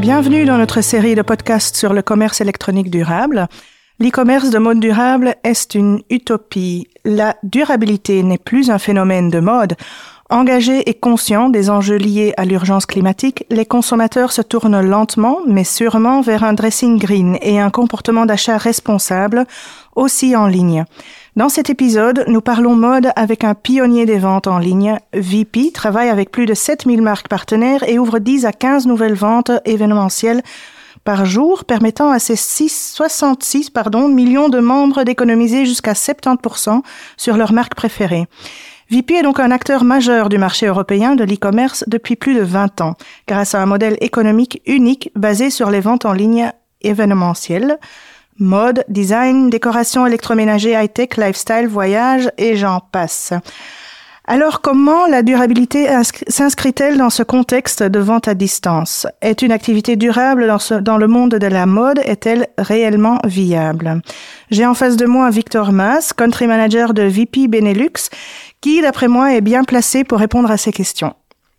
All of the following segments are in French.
Bienvenue dans notre série de podcasts sur le commerce électronique durable. L'e-commerce de mode durable est une utopie. La durabilité n'est plus un phénomène de mode. Engagés et conscients des enjeux liés à l'urgence climatique, les consommateurs se tournent lentement mais sûrement vers un dressing green et un comportement d'achat responsable, aussi en ligne. Dans cet épisode, nous parlons mode avec un pionnier des ventes en ligne. VP travaille avec plus de 7000 marques partenaires et ouvre 10 à 15 nouvelles ventes événementielles par jour, permettant à ses 6, 66 pardon, millions de membres d'économiser jusqu'à 70% sur leurs marques préférées. VP est donc un acteur majeur du marché européen de l'e-commerce depuis plus de 20 ans, grâce à un modèle économique unique basé sur les ventes en ligne événementielles mode, design, décoration électroménager high-tech, lifestyle, voyage et j'en passe. Alors comment la durabilité s'inscrit-elle dans ce contexte de vente à distance? Est une activité durable dans, dans le monde de la mode? Est-elle réellement viable? J'ai en face de moi Victor Mas, country manager de VP Benelux, qui d'après moi est bien placé pour répondre à ces questions.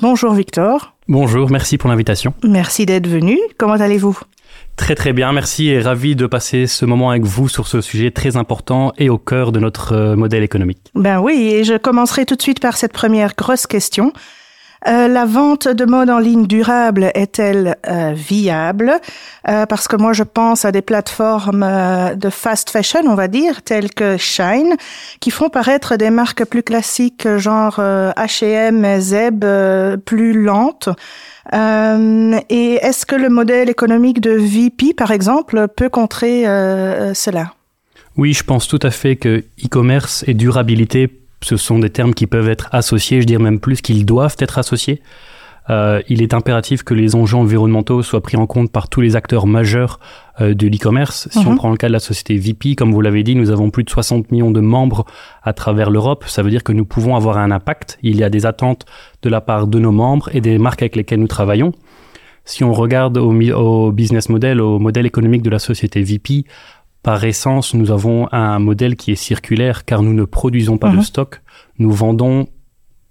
Bonjour Victor. Bonjour, merci pour l'invitation. Merci d'être venu. Comment allez-vous? Très très bien, merci et ravi de passer ce moment avec vous sur ce sujet très important et au cœur de notre euh, modèle économique. Ben oui, et je commencerai tout de suite par cette première grosse question. Euh, la vente de mode en ligne durable est-elle euh, viable? Euh, Parce que moi, je pense à des plateformes de fast fashion, on va dire, telles que Shine, qui font paraître des marques plus classiques, genre H&M, Zeb, plus lentes. Et est-ce que le modèle économique de VP, par exemple, peut contrer cela? Oui, je pense tout à fait que e-commerce et durabilité, ce sont des termes qui peuvent être associés, je dirais même plus qu'ils doivent être associés. Euh, il est impératif que les enjeux environnementaux soient pris en compte par tous les acteurs majeurs euh, de l'e-commerce. Si on mhm. prend le cas de la société VP, comme vous l'avez dit, nous avons plus de 60 millions de membres à travers l'Europe. Ça veut dire que nous pouvons avoir un impact. Il y a des attentes de la part de nos membres et des marques avec lesquelles nous travaillons. Si on regarde au, au business model, au modèle économique de la société VP, par essence, nous avons un modèle qui est circulaire car nous ne produisons pas de mhm. stock. Nous vendons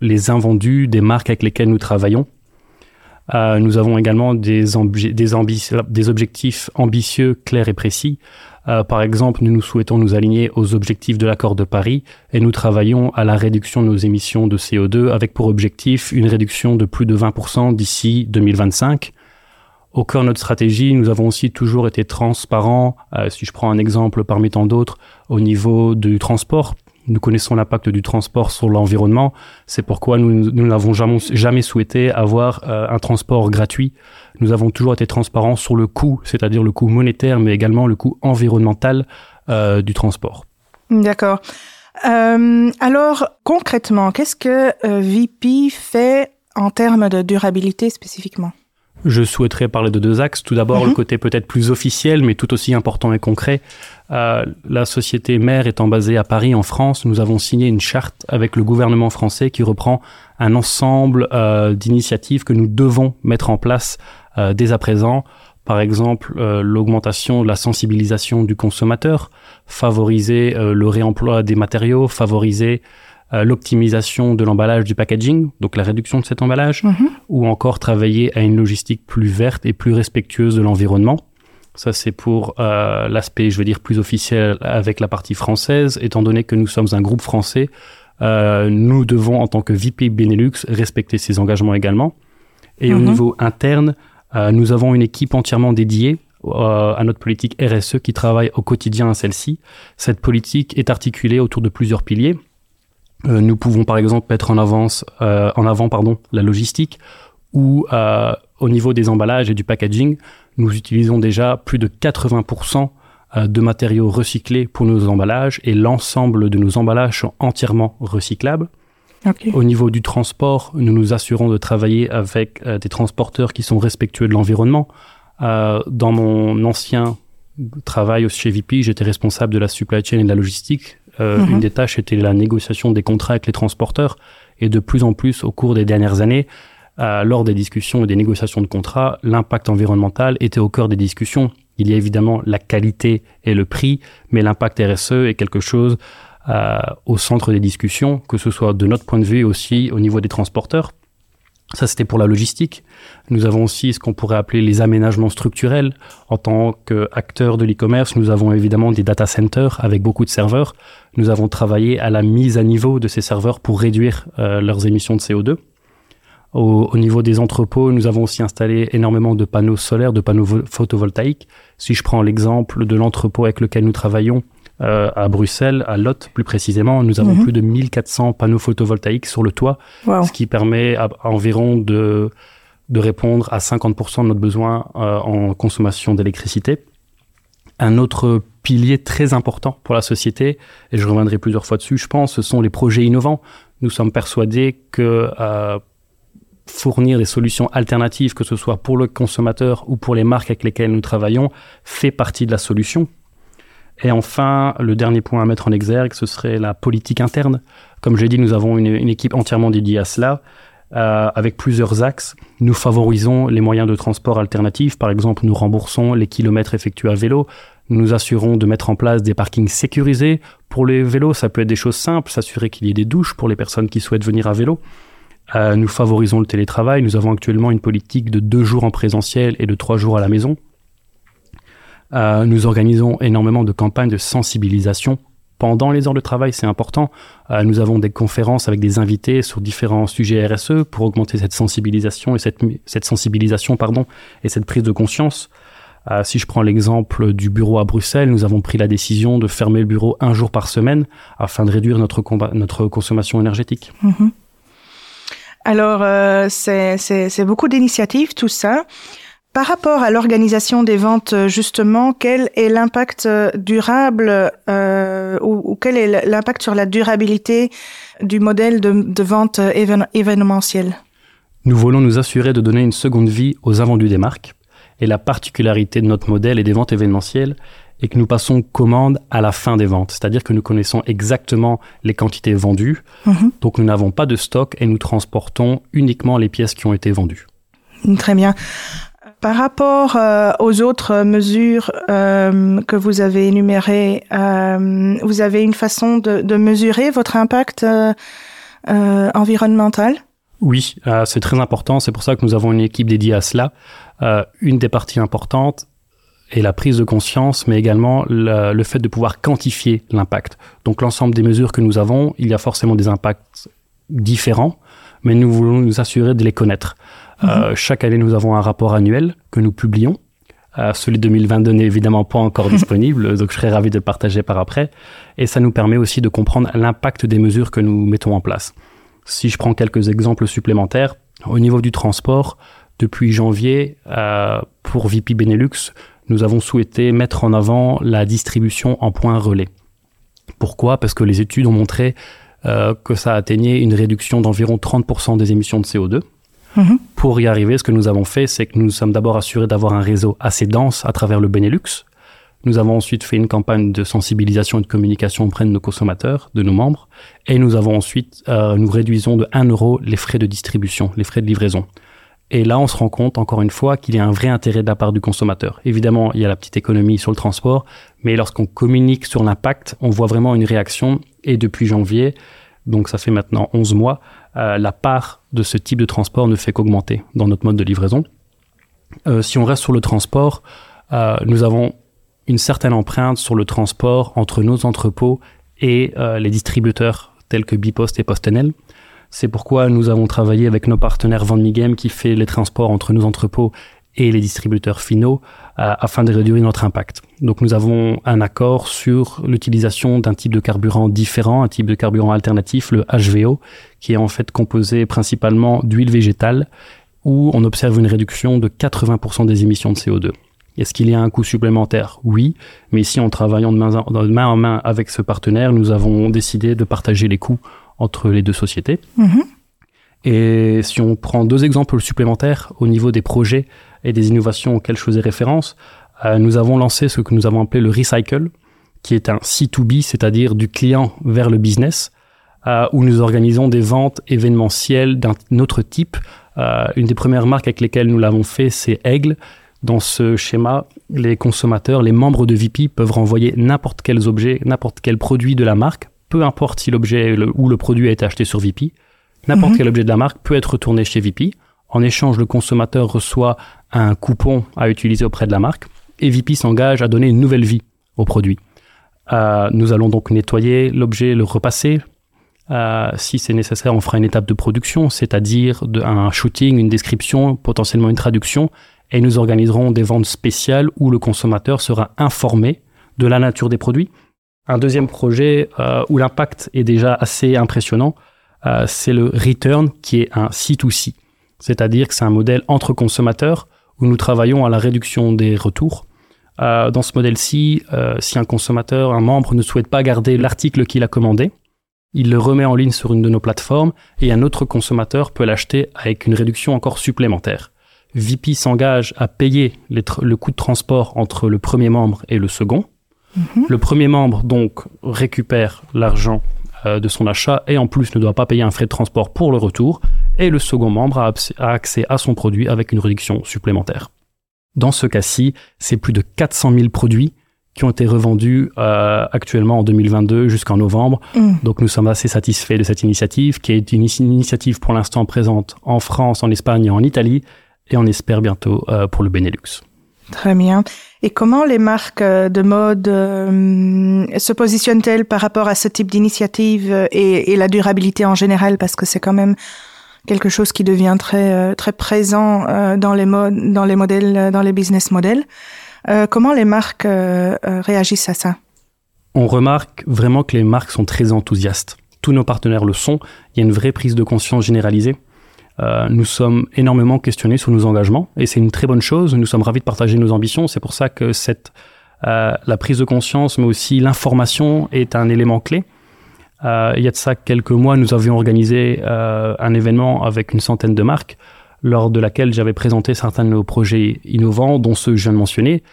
les invendus des marques avec lesquelles nous travaillons. Euh, nous avons également des, des, des, objectifs ambitieux, clairs et précis. Euh, par exemple, nous nous souhaitons nous aligner aux objectifs de l'accord de Paris et nous travaillons à la réduction de nos émissions de CO2 avec pour objectif une réduction de plus de 20% d'ici 2025. Au cœur de notre stratégie, nous avons aussi toujours été transparents, euh, si je prends un exemple parmi tant d'autres, au niveau du transport. Nous connaissons l'impact du transport sur l'environnement. C'est pourquoi nous, n'avons jamais, souhaité avoir euh, un transport gratuit. Nous avons toujours été transparents sur le coût, c'est-à-dire le coût monétaire, mais également le coût environnemental euh, du transport. D'accord. Alors, concrètement, qu'est-ce que VP fait en termes de durabilité spécifiquement? Je souhaiterais parler de deux axes. Tout d'abord, le mhm. côté peut-être plus officiel, mais tout aussi important et concret. Euh, la société mère étant basée à Paris, en France, nous avons signé une charte avec le gouvernement français qui reprend un ensemble euh, d'initiatives que nous devons mettre en place euh, dès à présent. Par exemple, euh, l'augmentation de la sensibilisation du consommateur, favoriser euh, le réemploi des matériaux, favoriser l'optimisation de l'emballage du packaging, donc la réduction de cet emballage, mhm. ou encore travailler à une logistique plus verte et plus respectueuse de l'environnement. Ça, c'est pour euh, l'aspect, je veux dire, plus officiel avec la partie française, étant donné que nous sommes un groupe français. Euh, nous devons, en tant que VP Benelux, respecter ces engagements également. Et au mhm. niveau interne, euh, nous avons une équipe entièrement dédiée euh, à notre politique RSE qui travaille au quotidien à celle-ci. Cette politique est articulée autour de plusieurs piliers. Euh, nous pouvons par exemple mettre en, avance, euh, en avant pardon, la logistique ou euh, au niveau des emballages et du packaging, nous utilisons déjà plus de 80% de matériaux recyclés pour nos emballages et l'ensemble de nos emballages sont entièrement recyclables. Okay. Au niveau du transport, nous nous assurons de travailler avec euh, des transporteurs qui sont respectueux de l'environnement. Euh, dans mon ancien travail chez VP, j'étais responsable de la supply chain et de la logistique. Euh, mhm. Une des tâches était la négociation des contrats avec les transporteurs. Et de plus en plus, au cours des dernières années, euh, lors des discussions et des négociations de contrats, l'impact environnemental était au cœur des discussions. Il y a évidemment la qualité et le prix, mais l'impact RSE est quelque chose euh, au centre des discussions, que ce soit de notre point de vue aussi au niveau des transporteurs. Ça, c'était pour la logistique. Nous avons aussi ce qu'on pourrait appeler les aménagements structurels. En tant qu'acteur de l'e-commerce, nous avons évidemment des data centers avec beaucoup de serveurs. Nous avons travaillé à la mise à niveau de ces serveurs pour réduire euh, leurs émissions de CO2. Au, au, niveau des entrepôts, nous avons aussi installé énormément de panneaux solaires, de panneaux photovoltaïques. Si je prends l'exemple de l'entrepôt avec lequel nous travaillons, euh, à Bruxelles, à Lot plus précisément, nous avons mhm. plus de 1400 panneaux photovoltaïques sur le toit, ce qui permet à, environ de, de répondre à 50% de notre besoin euh, en consommation d'électricité. Un autre pilier très important pour la société, et je reviendrai plusieurs fois dessus, je pense, ce sont les projets innovants. Nous sommes persuadés que euh, fournir des solutions alternatives, que ce soit pour le consommateur ou pour les marques avec lesquelles nous travaillons, fait partie de la solution. Et enfin, le dernier point à mettre en exergue, ce serait la politique interne. Comme j'ai dit, nous avons une, équipe entièrement dédiée à cela, euh, avec plusieurs axes. Nous favorisons les moyens de transport alternatifs. Par exemple, nous remboursons les kilomètres effectués à vélo. Nous nous assurons de mettre en place des parkings sécurisés. Pour les vélos, ça peut être des choses simples, s'assurer qu'il y ait des douches pour les personnes qui souhaitent venir à vélo. Euh, nous favorisons le télétravail. Nous avons actuellement une politique de deux jours en présentiel et de trois jours à la maison. Euh, nous organisons énormément de campagnes de sensibilisation pendant les heures de travail, c'est important. Euh, nous avons des conférences avec des invités sur différents sujets RSE pour augmenter cette sensibilisation et cette, sensibilisation pardon et cette prise de conscience. Euh, si je prends l'exemple du bureau à Bruxelles, nous avons pris la décision de fermer le bureau un jour par semaine afin de réduire notre, consommation énergétique. Mm-hmm. Alors, c'est beaucoup d'initiatives, tout ça. Par rapport à l'organisation des ventes, justement, quel est l'impact euh, durable euh, ou, quel est l'impact sur la durabilité du modèle de, vente événementielle? Nous voulons nous assurer de donner une seconde vie aux invendus des marques. Et la particularité de notre modèle et des ventes événementielles est que nous passons commande à la fin des ventes. C'est-à-dire que nous connaissons exactement les quantités vendues. Mhm. Donc nous n'avons pas de stock et nous transportons uniquement les pièces qui ont été vendues. Très bien. Par rapport euh, aux autres mesures euh, que vous avez énumérées, euh, vous avez une façon de, mesurer votre impact environnemental? Oui, c'est très important. C'est pour ça que nous avons une équipe dédiée à cela. une des parties importantes est la prise de conscience, mais également le, le fait de pouvoir quantifier l'impact. Donc l'ensemble des mesures que nous avons, il y a forcément des impacts différents, mais nous voulons nous assurer de les connaître. Euh, chaque année, nous avons un rapport annuel que nous publions. Euh, celui de 2022 n'est évidemment pas encore disponible, donc je serais ravi de le partager par après. Et ça nous permet aussi de comprendre l'impact des mesures que nous mettons en place. Si je prends quelques exemples supplémentaires, au niveau du transport, depuis janvier, euh, pour VP Benelux, nous avons souhaité mettre en avant la distribution en points relais. Pourquoi? Parce que les études ont montré euh, que ça atteignait une réduction d'environ 30% des émissions de CO2. Mhm. Pour y arriver, ce que nous avons fait, c'est que nous sommes d'abord assurés d'avoir un réseau assez dense à travers le Benelux. Nous avons ensuite fait une campagne de sensibilisation et de communication auprès de nos consommateurs, de nos membres, et nous avons ensuite, euh, nous réduisons de 1 euro les frais de distribution, les frais de livraison. Et là, on se rend compte, encore une fois, qu'il y a un vrai intérêt de la part du consommateur. Évidemment, il y a la petite économie sur le transport, mais lorsqu'on communique sur l'impact, on voit vraiment une réaction. Et depuis janvier, donc ça fait maintenant 11 mois, euh, la part de ce type de transport ne fait qu'augmenter dans notre mode de livraison. Euh, si on reste sur le transport, euh, nous avons une certaine empreinte sur le transport entre nos entrepôts et les distributeurs tels que Bipost et PostNL. C'est pourquoi nous avons travaillé avec nos partenaires Vendmigem qui fait les transports entre nos entrepôts et les distributeurs finaux euh, afin de réduire notre impact. Donc nous avons un accord sur l'utilisation d'un type de carburant différent, un type de carburant alternatif, le HVO, qui est en fait composé principalement d'huile végétale, où on observe une réduction de 80% des émissions de CO2. Est-ce qu'il y a un coût supplémentaire? Oui, mais ici en travaillant de main, en, de main en main avec ce partenaire, nous avons décidé de partager les coûts entre les deux sociétés. Mm-hmm. Et si on prend deux exemples supplémentaires au niveau des projets et des innovations auxquelles je faisais référence, euh, nous avons lancé ce que nous avons appelé le Recycle, qui est un C2B, c'est-à-dire du client vers le business, euh, où nous organisons des ventes événementielles d'un autre type. Euh, une des premières marques avec lesquelles nous l'avons fait, c'est Aigle. Dans ce schéma, les consommateurs, les membres de VP peuvent renvoyer n'importe quels objets, n'importe quel produit de la marque, peu importe si l'objet ou le produit a été acheté sur VP. N'importe mhm. quel objet de la marque peut être retourné chez VP En échange, le consommateur reçoit un coupon à utiliser auprès de la marque et VP s'engage à donner une nouvelle vie au produit. Euh, nous allons donc nettoyer l'objet, le repasser. Euh, si c'est nécessaire, on fera une étape de production, c'est-à-dire un shooting, une description, potentiellement une traduction, et nous organiserons des ventes spéciales où le consommateur sera informé de la nature des produits. Un deuxième projet euh, où l'impact est déjà assez impressionnant, c'est le Return, qui est un C2C, c'est-à-dire que c'est un modèle entre consommateurs où nous travaillons à la réduction des retours. Euh, dans ce modèle-ci, si un consommateur, un membre ne souhaite pas garder l'article qu'il a commandé, il le remet en ligne sur une de nos plateformes et un autre consommateur peut l'acheter avec une réduction encore supplémentaire. VP s'engage à payer le coût de transport entre le premier membre et le second. Mhm. Le premier membre donc récupère l'argent euh, de son achat et en plus ne doit pas payer un frais de transport pour le retour. Et le second membre a, accès à son produit avec une réduction supplémentaire. Dans ce cas-ci, c'est plus de 400 000 produits qui ont été revendus euh, actuellement en 2022 jusqu'en novembre. Mm. Donc nous sommes assez satisfaits de cette initiative, qui est une initiative pour l'instant présente en France, en Espagne et en Italie, et on espère bientôt euh, pour le Benelux. Très bien. Et comment les marques euh, de mode euh, se positionnent-elles par rapport à ce type d'initiative et, et, la durabilité en général? Parce que c'est quand même quelque chose qui devient très très présent dans les modes, dans les modèles, dans les business models. comment les marques réagissent à ça? On remarque vraiment que les marques sont très enthousiastes. Tous nos partenaires le sont. Il y a une vraie prise de conscience généralisée. Euh, nous sommes énormément questionnés sur nos engagements et c'est une très bonne chose. Nous sommes ravis de partager nos ambitions. C'est pour ça que euh, la prise de conscience, mais aussi l'information est un élément clé. Euh, il y a de ça quelques mois, nous avions organisé euh, un événement avec une centaine de marques, lors de laquelle j'avais présenté certains de nos projets innovants, dont ceux que je viens de mentionner.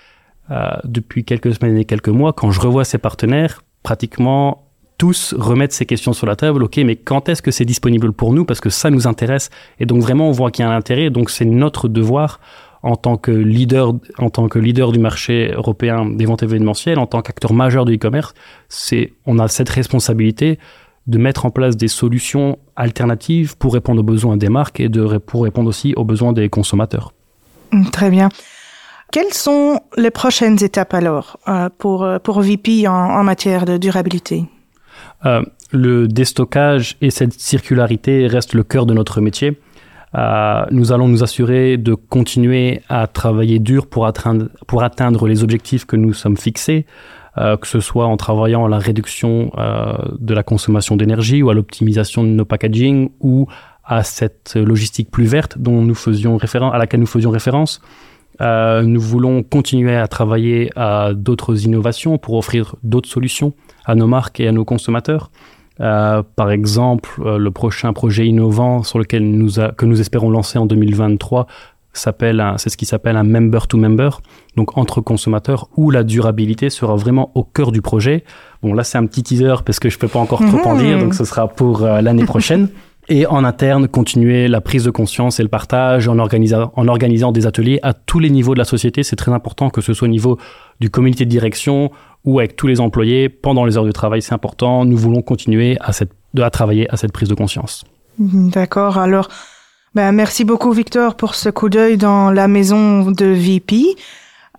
Euh, depuis quelques semaines et quelques mois, quand je revois ces partenaires, pratiquement tous remettre ces questions sur la table. Ok, mais quand est-ce que c'est disponible pour nous? Parce que ça nous intéresse. Et donc vraiment, on voit qu'il y a un intérêt. Donc c'est notre devoir en tant que leader, en tant que leader du marché européen des ventes événementielles, en tant qu'acteur majeur du e-commerce, c'est, on a cette responsabilité de mettre en place des solutions alternatives pour répondre aux besoins des marques et de, pour répondre aussi aux besoins des consommateurs. Très bien. Quelles sont les prochaines étapes alors euh, pour, pour VP en, en matière de durabilité? Euh, le déstockage et cette circularité restent le cœur de notre métier. Euh, nous allons nous assurer de continuer à travailler dur pour atteindre, pour atteindre les objectifs que nous sommes fixés, euh, que ce soit en travaillant à la réduction euh, de la consommation d'énergie ou à l'optimisation de nos packaging ou à cette logistique plus verte dont nous faisions référence, à laquelle nous faisions référence. Nous voulons continuer à travailler à d'autres innovations pour offrir d'autres solutions à nos marques et à nos consommateurs. Euh, par exemple, euh, le prochain projet innovant sur lequel nous a, que nous espérons lancer en 2023 s'appelle, c'est ce qui s'appelle un member to member, donc entre consommateurs, où la durabilité sera vraiment au cœur du projet. Bon, là c'est un petit teaser parce que je peux pas encore trop en dire, donc ce sera pour euh, l'année prochaine. et en interne continuer la prise de conscience et le partage en organisant des ateliers à tous les niveaux de la société. C'est très important que ce soit au niveau du comité de direction ou avec tous les employés pendant les heures de travail. C'est important. Nous voulons continuer à, cette, à travailler à cette prise de conscience. D'accord. Alors, ben, merci beaucoup Victor pour ce coup d'œil dans la maison de VP.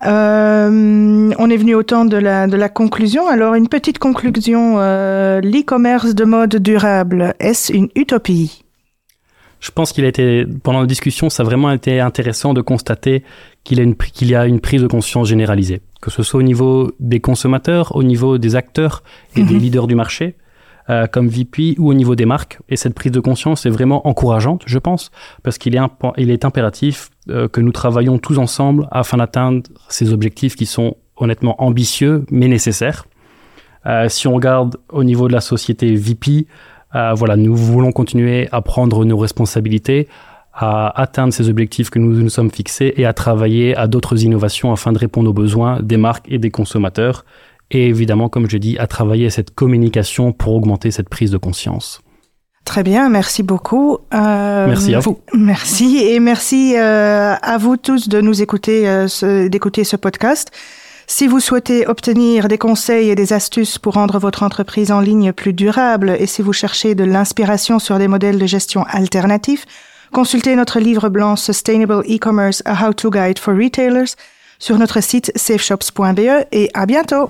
Euh, on est venu au temps de la, de la conclusion. Alors, une petite conclusion. Euh, L'e-commerce de mode durable, est-ce une utopie? Je pense qu'il a été, pendant la discussion, ça a vraiment été intéressant de constater qu'il qu'il y a une prise de conscience généralisée, que ce soit au niveau des consommateurs, au niveau des acteurs et des mhm. leaders du marché. Euh, comme VP ou au niveau des marques. Et cette prise de conscience est vraiment encourageante, je pense, parce qu'il est, il est impératif euh, que nous travaillons tous ensemble afin d'atteindre ces objectifs qui sont honnêtement ambitieux mais nécessaires. Euh, si on regarde au niveau de la société VP, euh, voilà, nous voulons continuer à prendre nos responsabilités, à atteindre ces objectifs que nous nous sommes fixés et à travailler à d'autres innovations afin de répondre aux besoins des marques et des consommateurs. Et évidemment, comme je dis, à travailler à cette communication pour augmenter cette prise de conscience. Très bien, merci beaucoup. Euh, merci à vous. Merci et merci euh, à vous tous de nous écouter, euh, d'écouter ce podcast. Si vous souhaitez obtenir des conseils et des astuces pour rendre votre entreprise en ligne plus durable et si vous cherchez de l'inspiration sur des modèles de gestion alternatifs, Consultez notre livre blanc Sustainable E-commerce, a how-to guide for retailers sur notre site safeshops.be et à bientôt!